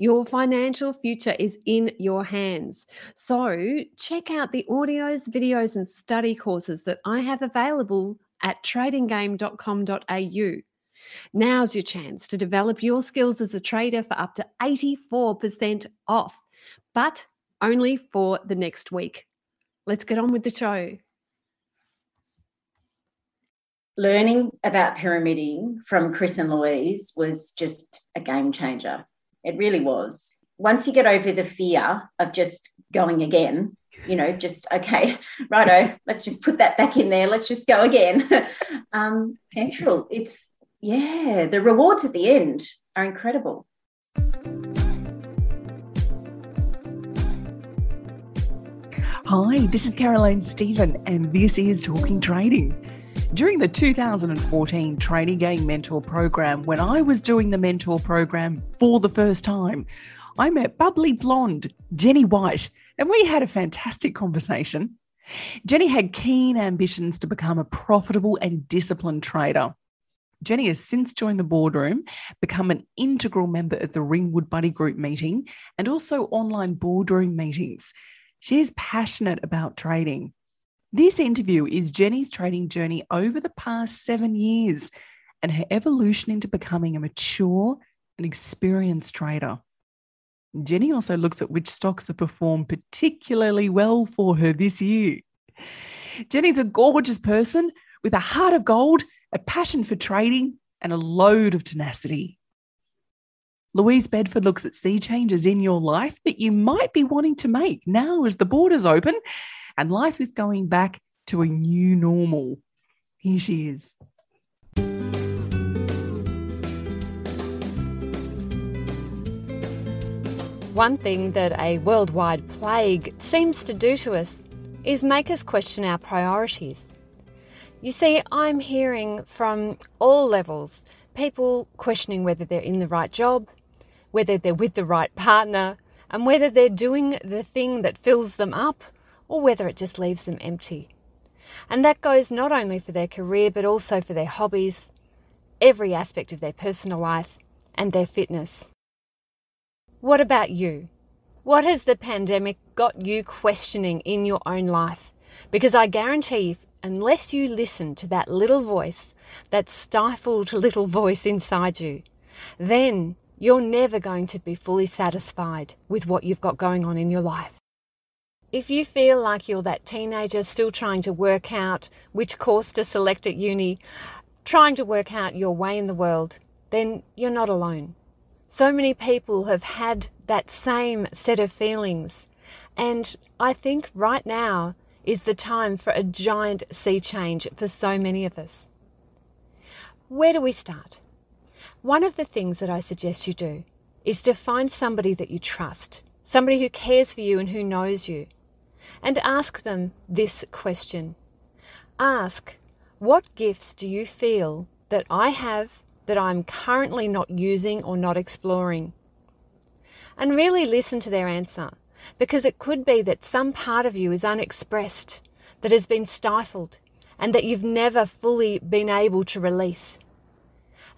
your financial future is in your hands. So, check out the audios, videos, and study courses that I have available at tradinggame.com.au. Now's your chance to develop your skills as a trader for up to 84% off, but only for the next week. Let's get on with the show. Learning about pyramiding from Chris and Louise was just a game changer. It really was. Once you get over the fear of just going again, you know, just okay, righto, let's just put that back in there. Let's just go again. um, central. It's yeah, the rewards at the end are incredible. Hi, this is Caroline Stephen, and this is Talking Trading. During the 2014 Trading Game Mentor Program, when I was doing the mentor program for the first time, I met bubbly blonde Jenny White, and we had a fantastic conversation. Jenny had keen ambitions to become a profitable and disciplined trader. Jenny has since joined the boardroom, become an integral member of the Ringwood Buddy Group meeting, and also online boardroom meetings. She is passionate about trading. This interview is Jenny's trading journey over the past seven years and her evolution into becoming a mature and experienced trader. Jenny also looks at which stocks have performed particularly well for her this year. Jenny's a gorgeous person with a heart of gold, a passion for trading, and a load of tenacity. Louise Bedford looks at sea changes in your life that you might be wanting to make now as the borders open and life is going back to a new normal. Here she is. One thing that a worldwide plague seems to do to us is make us question our priorities. You see, I'm hearing from all levels people questioning whether they're in the right job, whether they're with the right partner, and whether they're doing the thing that fills them up or whether it just leaves them empty. And that goes not only for their career, but also for their hobbies, every aspect of their personal life, and their fitness. What about you? What has the pandemic got you questioning in your own life? Because I guarantee unless you listen to that little voice, that stifled little voice inside you, then you're never going to be fully satisfied with what you've got going on in your life. If you feel like you're that teenager still trying to work out which course to select at uni, trying to work out your way in the world, then you're not alone. So many people have had that same set of feelings. And I think right now is the time for a giant sea change for so many of us. Where do we start? One of the things that I suggest you do is to find somebody that you trust, somebody who cares for you and who knows you and ask them this question. Ask, what gifts do you feel that I have that I'm currently not using or not exploring? And really listen to their answer, because it could be that some part of you is unexpressed, that has been stifled, and that you've never fully been able to release.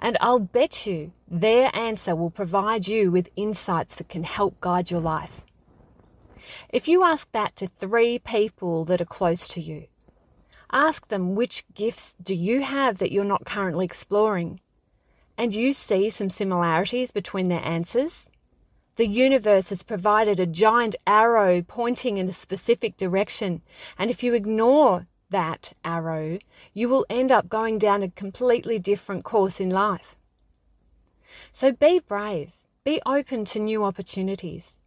And I'll bet you their answer will provide you with insights that can help guide your life. If you ask that to three people that are close to you, ask them which gifts do you have that you're not currently exploring, and you see some similarities between their answers. The universe has provided a giant arrow pointing in a specific direction, and if you ignore that arrow, you will end up going down a completely different course in life. So be brave, be open to new opportunities.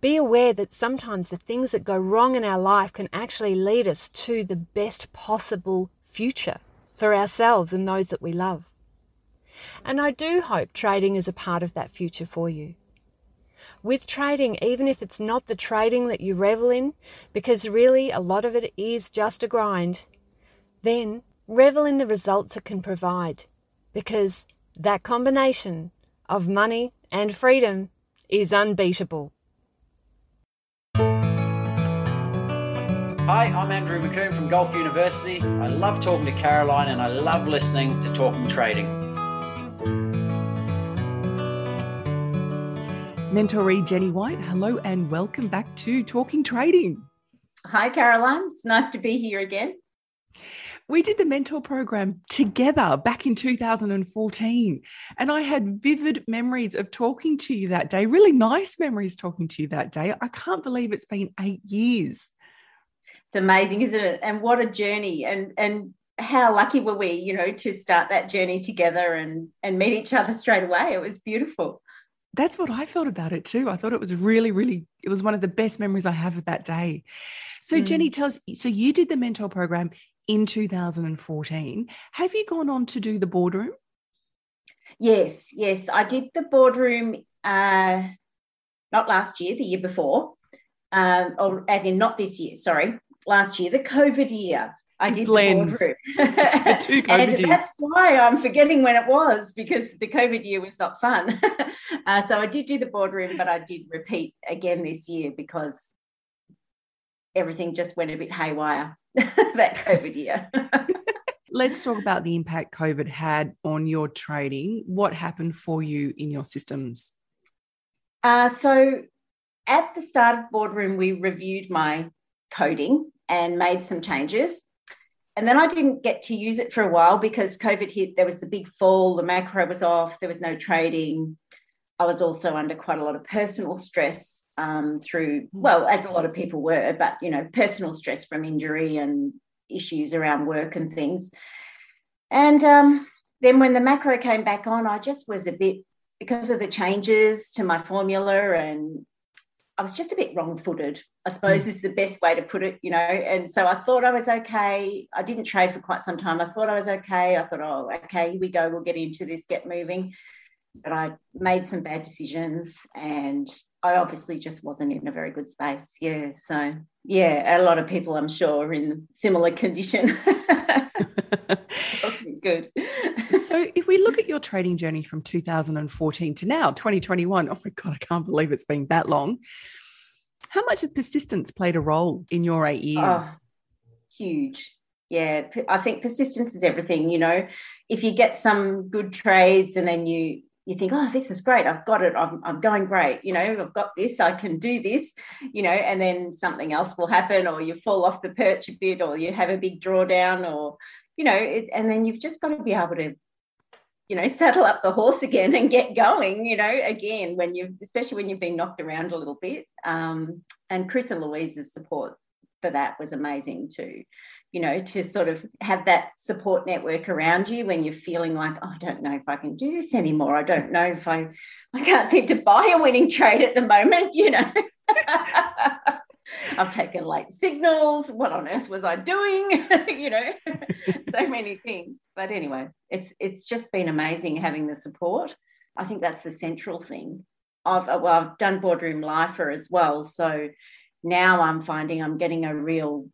Be aware that sometimes the things that go wrong in our life can actually lead us to the best possible future for ourselves and those that we love. And I do hope trading is a part of that future for you. With trading, even if it's not the trading that you revel in, because really a lot of it is just a grind, then revel in the results it can provide because that combination of money and freedom is unbeatable. Hi, I'm Andrew McComb from Gulf University. I love talking to Caroline and I love listening to Talking Trading. Mentoree Jenny White, hello and welcome back to Talking Trading. Hi, Caroline. It's nice to be here again. We did the mentor program together back in 2014, and I had vivid memories of talking to you that day, really nice memories talking to you that day. I can't believe it's been eight years it's amazing, isn't it? And what a journey! And and how lucky were we, you know, to start that journey together and and meet each other straight away. It was beautiful. That's what I felt about it too. I thought it was really, really, it was one of the best memories I have of that day. So, mm. Jenny, tell us so you did the mentor program in 2014. Have you gone on to do the boardroom? Yes, yes. I did the boardroom uh, not last year, the year before, um, or as in not this year, sorry last year, the COVID year. I did Blends. the the two COVID and years. that's why I'm forgetting when it was because the COVID year was not fun. uh, so I did do the boardroom, but I did repeat again this year because everything just went a bit haywire that COVID year. Let's talk about the impact COVID had on your trading. What happened for you in your systems? Uh, so at the start of boardroom, we reviewed my coding and made some changes. And then I didn't get to use it for a while because COVID hit. There was the big fall, the macro was off, there was no trading. I was also under quite a lot of personal stress um, through, well, as a lot of people were, but, you know, personal stress from injury and issues around work and things. And um, then when the macro came back on, I just was a bit, because of the changes to my formula and I was just a bit wrong footed, I suppose mm. is the best way to put it, you know. And so I thought I was okay. I didn't trade for quite some time. I thought I was okay. I thought, oh, okay, here we go. We'll get into this, get moving. But I made some bad decisions and I obviously just wasn't in a very good space. Yeah. So, yeah, a lot of people, I'm sure, are in similar condition. good. so, if we look at your trading journey from 2014 to now, 2021, oh my God, I can't believe it's been that long. How much has persistence played a role in your eight years? Oh, huge. Yeah, I think persistence is everything. You know, if you get some good trades and then you you think, oh, this is great. I've got it. I'm, I'm going great. You know, I've got this. I can do this. You know, and then something else will happen, or you fall off the perch a bit, or you have a big drawdown, or you know, it, and then you've just got to be able to, you know, saddle up the horse again and get going, you know, again, when you, especially when you've been knocked around a little bit. Um, and Chris and Louise's support for that was amazing too, you know, to sort of have that support network around you when you're feeling like, oh, I don't know if I can do this anymore. I don't know if I, I can't seem to buy a winning trade at the moment, you know. I've taken late signals. What on earth was I doing? you know, so many things. But anyway, it's it's just been amazing having the support. I think that's the central thing. I've well, I've done boardroom lifer as well, so now I'm finding I'm getting a real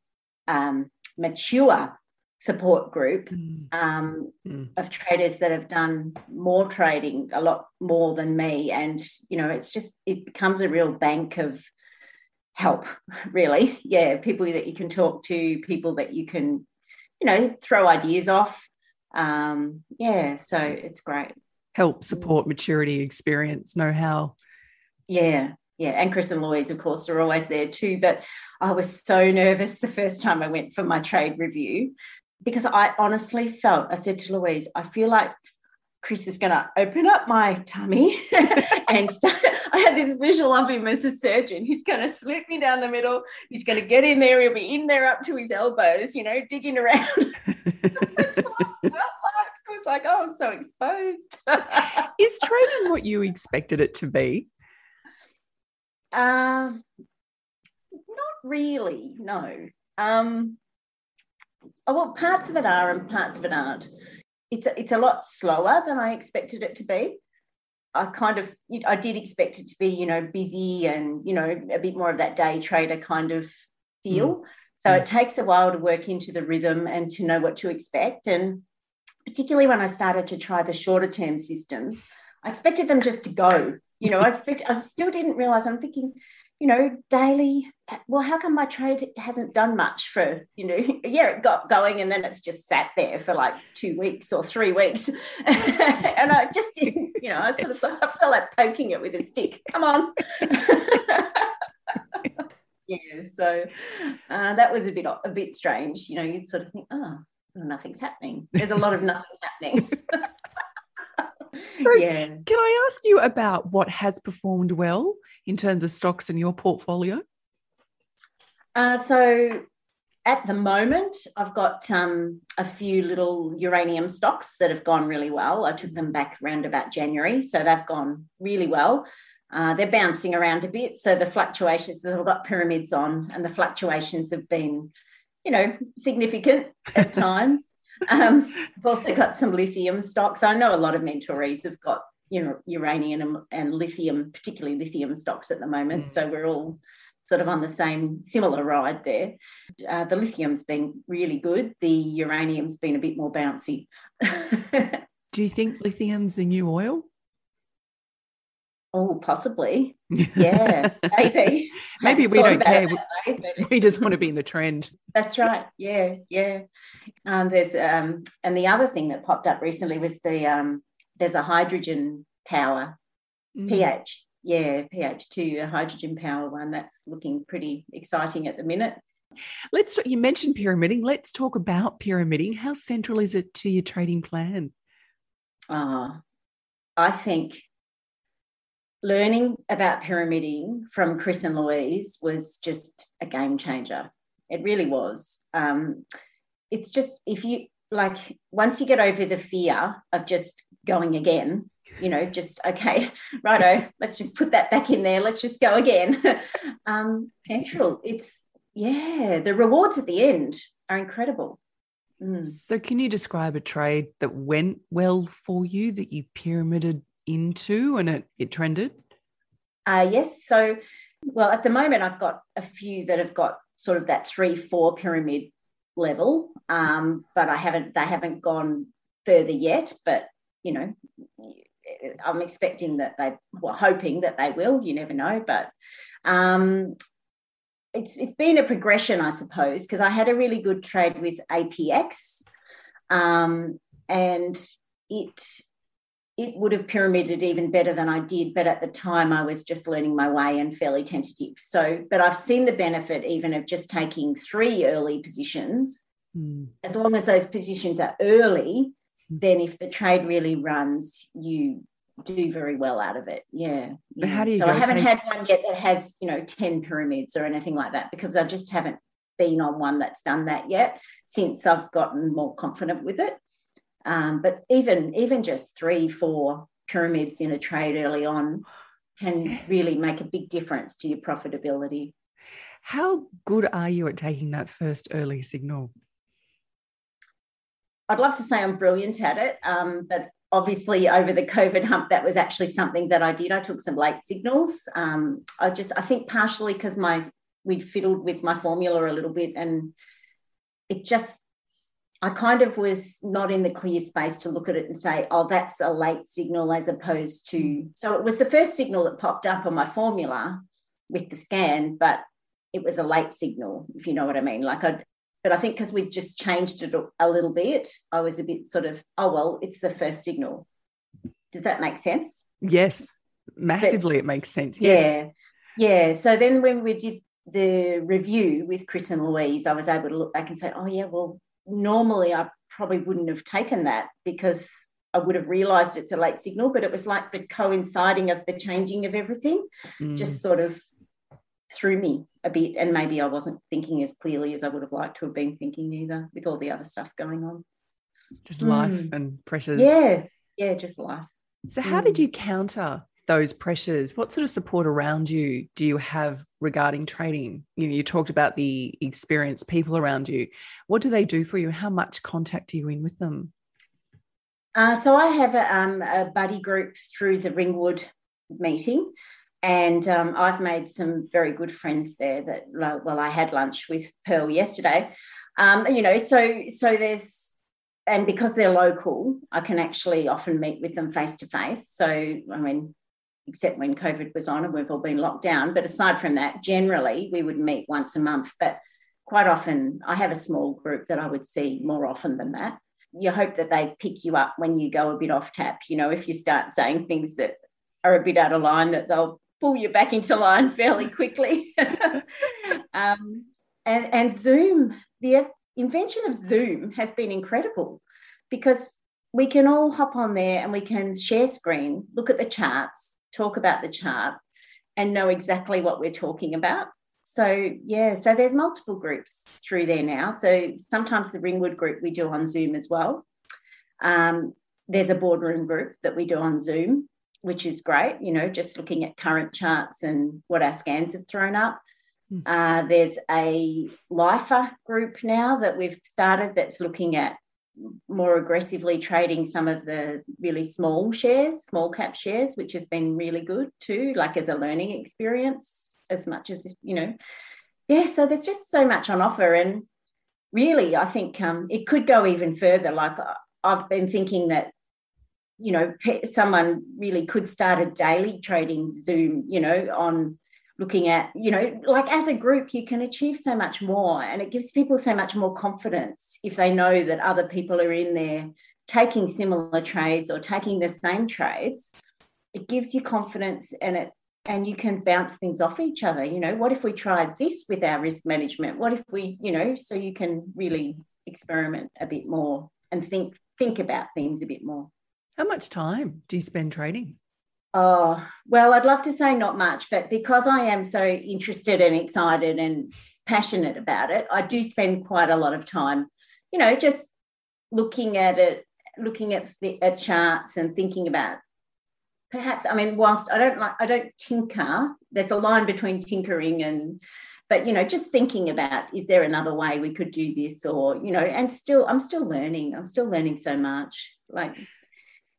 um, mature support group mm. Um, mm. of traders that have done more trading, a lot more than me, and you know, it's just it becomes a real bank of help really. Yeah people that you can talk to people that you can you know throw ideas off. Um yeah so it's great. Help support maturity experience know how. Yeah yeah and chris and louise of course are always there too but i was so nervous the first time i went for my trade review because i honestly felt i said to louise i feel like Chris is going to open up my tummy and start. I had this visual of him as a surgeon. He's going to slip me down the middle. He's going to get in there. He'll be in there up to his elbows, you know, digging around. That's what I felt like. I was like, oh, I'm so exposed. is training what you expected it to be? Um, not really, no. Um, oh, well, parts of it are and parts of it aren't it's a, it's a lot slower than I expected it to be. I kind of I did expect it to be you know busy and you know a bit more of that day trader kind of feel. Mm. So mm. it takes a while to work into the rhythm and to know what to expect. And particularly when I started to try the shorter term systems, I expected them just to go. You know, I expect I still didn't realize I'm thinking, you know, daily, well, how come my trade hasn't done much for, you know, yeah, it got going and then it's just sat there for like two weeks or three weeks. and I just you know, I sort of I felt like poking it with a stick. Come on. yeah, so uh, that was a bit a bit strange. You know, you'd sort of think, oh, nothing's happening. There's a lot of nothing happening. So, yeah. can I ask you about what has performed well in terms of stocks in your portfolio? Uh, so, at the moment, I've got um, a few little uranium stocks that have gone really well. I took them back around about January, so they've gone really well. Uh, they're bouncing around a bit, so the fluctuations. I've got pyramids on, and the fluctuations have been you know, significant at times. Um, I've also got some lithium stocks. I know a lot of mentorees have got, you know, uranium and, and lithium, particularly lithium stocks at the moment. Mm. So we're all sort of on the same similar ride there. Uh, the lithium's been really good. The uranium's been a bit more bouncy. Do you think lithium's the new oil? Oh, possibly. Yeah, maybe. maybe we don't care. Way, we just want to be in the trend. That's right. Yeah, yeah. Um, there's um, and the other thing that popped up recently was the um, there's a hydrogen power mm. pH. Yeah, pH two, a hydrogen power one. That's looking pretty exciting at the minute. Let's. You mentioned pyramiding. Let's talk about pyramiding. How central is it to your trading plan? Ah, uh, I think learning about pyramiding from Chris and Louise was just a game changer. It really was. Um, it's just if you like once you get over the fear of just going again, you know, just okay, righto, let's just put that back in there. Let's just go again. um, central. It's yeah, the rewards at the end are incredible. Mm. So, can you describe a trade that went well for you that you pyramided into and it, it trended? Uh, yes. So, well, at the moment, I've got a few that have got sort of that three, four pyramid level, um, but I haven't. They haven't gone further yet. But you know, I'm expecting that they, well, hoping that they will. You never know, but um, it's it's been a progression, I suppose, because I had a really good trade with APX, um, and it it would have pyramided even better than I did. But at the time, I was just learning my way and fairly tentative. So, but I've seen the benefit even of just taking three early positions. Mm. As long as those positions are early, hmm. then if the trade really runs, you do very well out of it. Yeah. But how do you so I haven't take... had one yet that has, you know, 10 pyramids or anything like that because I just haven't been on one that's done that yet since I've gotten more confident with it. Um, but even even just three, four pyramids in a trade early on can really make a big difference to your profitability. How good are you at taking that first early signal? I'd love to say I'm brilliant at it, um, but obviously over the COVID hump, that was actually something that I did. I took some late signals. Um, I just, I think partially because my we'd fiddled with my formula a little bit, and it just I kind of was not in the clear space to look at it and say, oh, that's a late signal as opposed to. Mm. So it was the first signal that popped up on my formula with the scan, but it was a late signal, if you know what I mean. Like I, but I think because we just changed it a little bit, I was a bit sort of, oh, well, it's the first signal. Does that make sense? Yes, massively, but, it makes sense. Yes. Yeah. Yeah. So then when we did the review with Chris and Louise, I was able to look back and say, oh, yeah, well, normally I probably wouldn't have taken that because I would have realized it's a late signal, but it was like the coinciding of the changing of everything mm. just sort of threw me a bit. And maybe I wasn't thinking as clearly as I would have liked to have been thinking either with all the other stuff going on. Just mm. life and pressures. Yeah. Yeah. Just life. So, how mm. did you counter those pressures? What sort of support around you do you have regarding trading? You know, you talked about the experienced people around you. What do they do for you? How much contact are you in with them? Uh, so I have a, um, a buddy group through the Ringwood meeting, And um, I've made some very good friends there. That well, I had lunch with Pearl yesterday. Um, you know, so so there's and because they're local, I can actually often meet with them face to face. So I mean, except when COVID was on and we've all been locked down. But aside from that, generally we would meet once a month. But quite often, I have a small group that I would see more often than that. You hope that they pick you up when you go a bit off tap. You know, if you start saying things that are a bit out of line, that they'll pull you back into line fairly quickly. um, and, and Zoom, the invention of Zoom has been incredible because we can all hop on there and we can share screen, look at the charts, talk about the chart, and know exactly what we're talking about. So, yeah, so there's multiple groups through there now. So sometimes the Ringwood group we do on Zoom as well. Um, there's a boardroom group that we do on Zoom, which is great, you know, just looking at current charts and what our scans have thrown up. Hmm. Uh, there's a lifer group now that we've started that's looking at more aggressively trading some of the really small shares, small cap shares, which has been really good too, like as a learning experience, as much as, you know, yeah, so there's just so much on offer. And really, I think um, it could go even further. Like I've been thinking that, you know, someone really could start a daily trading Zoom, you know, on looking at you know like as a group you can achieve so much more and it gives people so much more confidence if they know that other people are in there taking similar trades or taking the same trades. It gives you confidence and it and you can bounce things off each other. You know what if we tried this with our risk management? What if we you know so you can really experiment a bit more and think think about things a bit more. How much time do you spend trading Oh, well, I'd love to say not much, but because I am so interested and excited and passionate about it, I do spend quite a lot of time, you know, just looking at it, looking at, the, at charts and thinking about perhaps, I mean, whilst I don't like, I don't tinker, there's a line between tinkering and, but, you know, just thinking about, is there another way we could do this or, you know, and still, I'm still learning. I'm still learning so much. Like,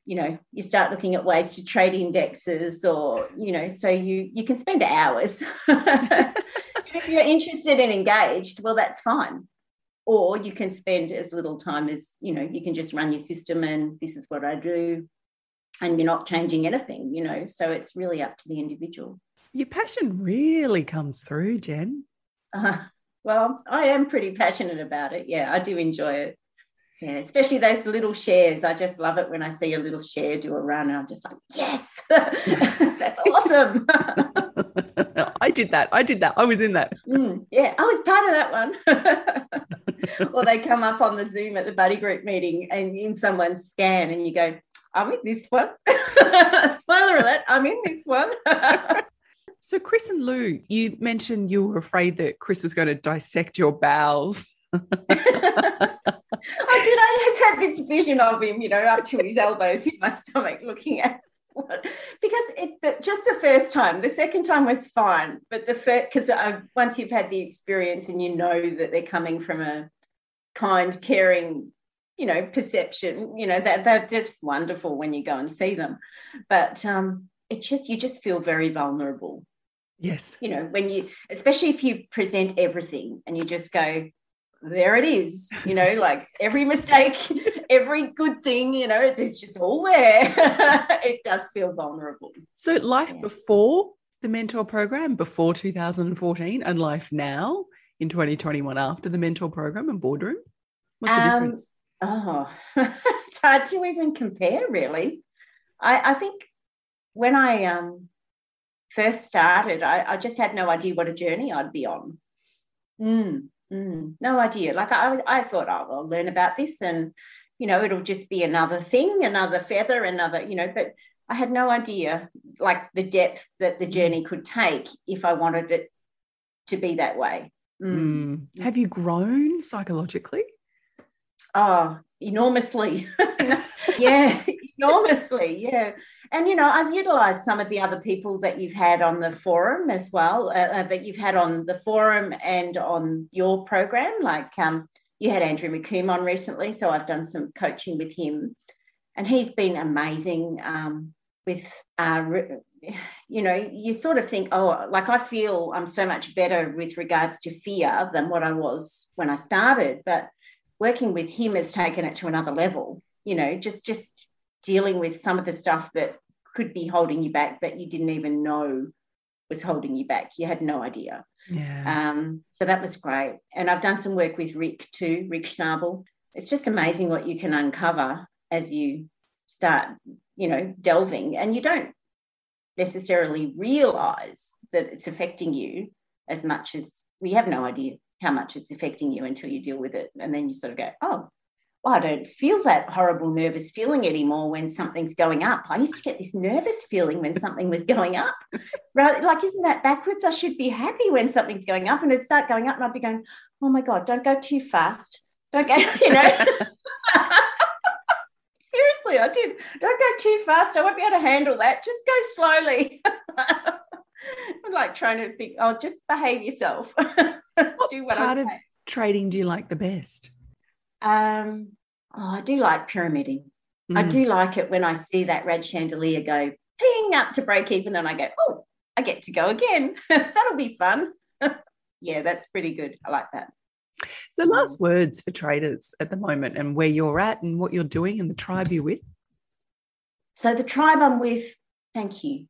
you know you start looking at ways to trade indexes or you know so you you can spend hours. If you're interested and engaged well that's fine. Or you can spend as little time as you know you can just run your system and this is what i do and you're not changing anything you know so it's really up to the individual. Your passion really comes through jen. Uh, well i am pretty passionate about it. Yeah i do enjoy it yeah, especially those little shares. I just love it when I see a little share do a run and I'm just like, yes, that's awesome. I did that. I did that. I was in that. Mm, yeah, I was part of that one. or they come up on the Zoom at the buddy group meeting and in someone's scan and you go, I'm in this one. Spoiler alert, I'm in this one. so, Chris and Lou, you mentioned you were afraid that Chris was going to dissect your bowels. I did. I just had this vision of him, you know, up to his elbows in my stomach, looking at what, because it, the, just the first time, the second time was fine, but the first because once you've had the experience and you know that they're coming from a kind, caring, you know, perception, you know that they're just wonderful when you go and see them, but um, it's just you just feel very vulnerable. Yes. You know, when you, especially if you present everything and you just go, there it is you know like every mistake every good thing you know it's, it's just all there. It does feel vulnerable. So life yeah. before the mentor program before 2014 and life now in 2021 after the mentor program and boardroom? What's the um, difference? oh it's hard to even compare really. I, I think when i um, first started I, I just had no idea what a journey i'd be on. Mm Mm, no idea. Like I, I thought, oh, I'll learn about this, and you know, it'll just be another thing, another feather, another, you know. But I had no idea, like the depth that the journey could take if I wanted it to be that way. Mm. Mm. Have you grown psychologically? Oh, enormously. yeah, enormously. Yeah. And, you know, I've utilized some of the other people that you've had on the forum as well, uh, uh, that you've had on the forum and on your program. Like um, you had Andrew McComb on recently. So I've done some coaching with him. And he's been amazing um, with, uh, you know, you sort of think, oh, like I feel I'm so much better with regards to fear than what I was when I started. But working with him has taken it to another level, you know, just just dealing with some of the stuff that could be holding you back that you didn't even know was holding you back. You had no idea. Yeah. Um, so that was great. And I've done some work with Rick too, Rick Schnabel. It's just amazing what you can uncover as you start, you know, delving. And you don't necessarily realize that it's affecting you as much as we have no idea how much it's affecting you until you deal with it. And then you sort of go, oh, well, I don't feel that horrible nervous feeling anymore when something's going up. I used to get this nervous feeling when something was going up. Right? Like, isn't that backwards? I should be happy when something's going up and it'd start going up and I'd be going, oh my God, don't go too fast. Don't go, you know. Seriously, I did. Don't go too fast. I won't be able to handle that. Just go slowly. I'm like trying to think, oh, just behave yourself. What do what part I of trading do you like the best? Um, oh, I do like pyramiding. Mm. I do like it when I see that red chandelier go ping up to break even and I go, oh, I get to go again. That'll be fun. yeah, that's pretty good. I like that. So, last words for traders at the moment and where you're at and what you're doing and the tribe you're with. So, the tribe I'm with, thank you.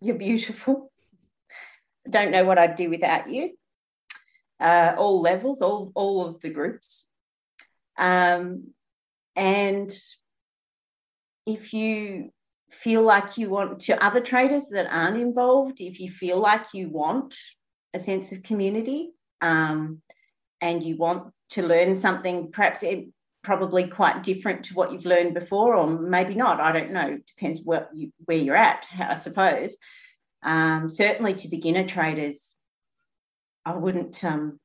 You're beautiful. Don't know what I'd do without you. Uh, all levels, all, all of the groups. Um, and if you feel like you want to other traders that aren't involved, if you feel like you want a sense of community, um, and you want to learn something, perhaps it, probably quite different to what you've learned before, or maybe not. I don't know. Depends what you, where you're at, I suppose. Um, certainly to beginner traders, I wouldn't um,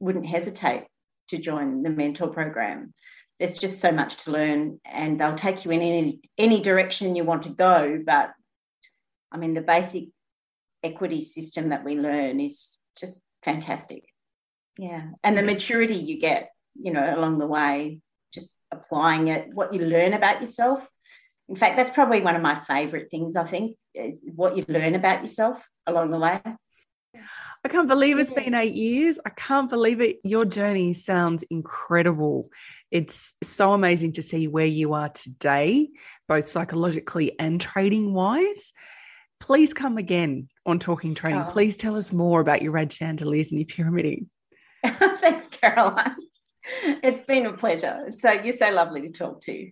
wouldn't hesitate to join the mentor program. There's just so much to learn, and they'll take you in any any direction you want to go. But I mean, the basic equity system that we learn is just fantastic. Yeah. And the maturity you get you know along the way just applying it what you learn about yourself. In fact that's probably one of my favorite things i think is what you learn about yourself along the way I can't believe it's been eight years. I can't believe it. Your journey sounds incredible. It's so amazing to see where you are today, both psychologically and trading wise. Please come again on Talking Trading. Oh. Please tell us more about your red chandeliers and your pyramiding. Thanks, Caroline. It's been a pleasure. So you're so lovely to talk to.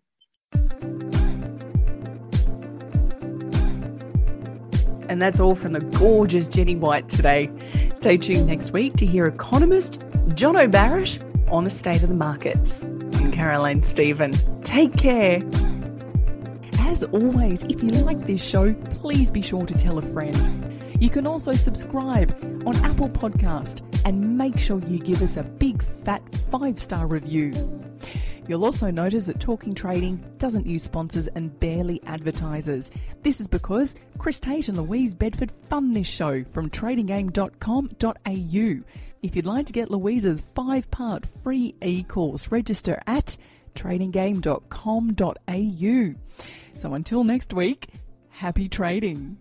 And that's all from the gorgeous Jenny White today. Stay tuned next week to hear economist John O'Barrett on the state of the markets. And Caroline Stephen. Take care. As always, if you like this show, please be sure to tell a friend. You can also subscribe on Apple Podcast and make sure you give us a big fat five star review. You'll also notice that Talking Trading doesn't use sponsors and barely advertisers. This is because Chris Tate and Louise Bedford fund this show from tradinggame.com.au. If you'd like to get Louise's five part free e course, register at tradinggame.com.au. So until next week, happy trading.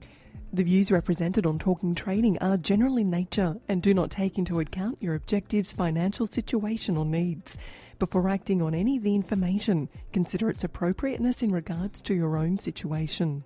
The views represented on Talking Trading are general in nature and do not take into account your objectives, financial situation, or needs. Before acting on any of the information, consider its appropriateness in regards to your own situation.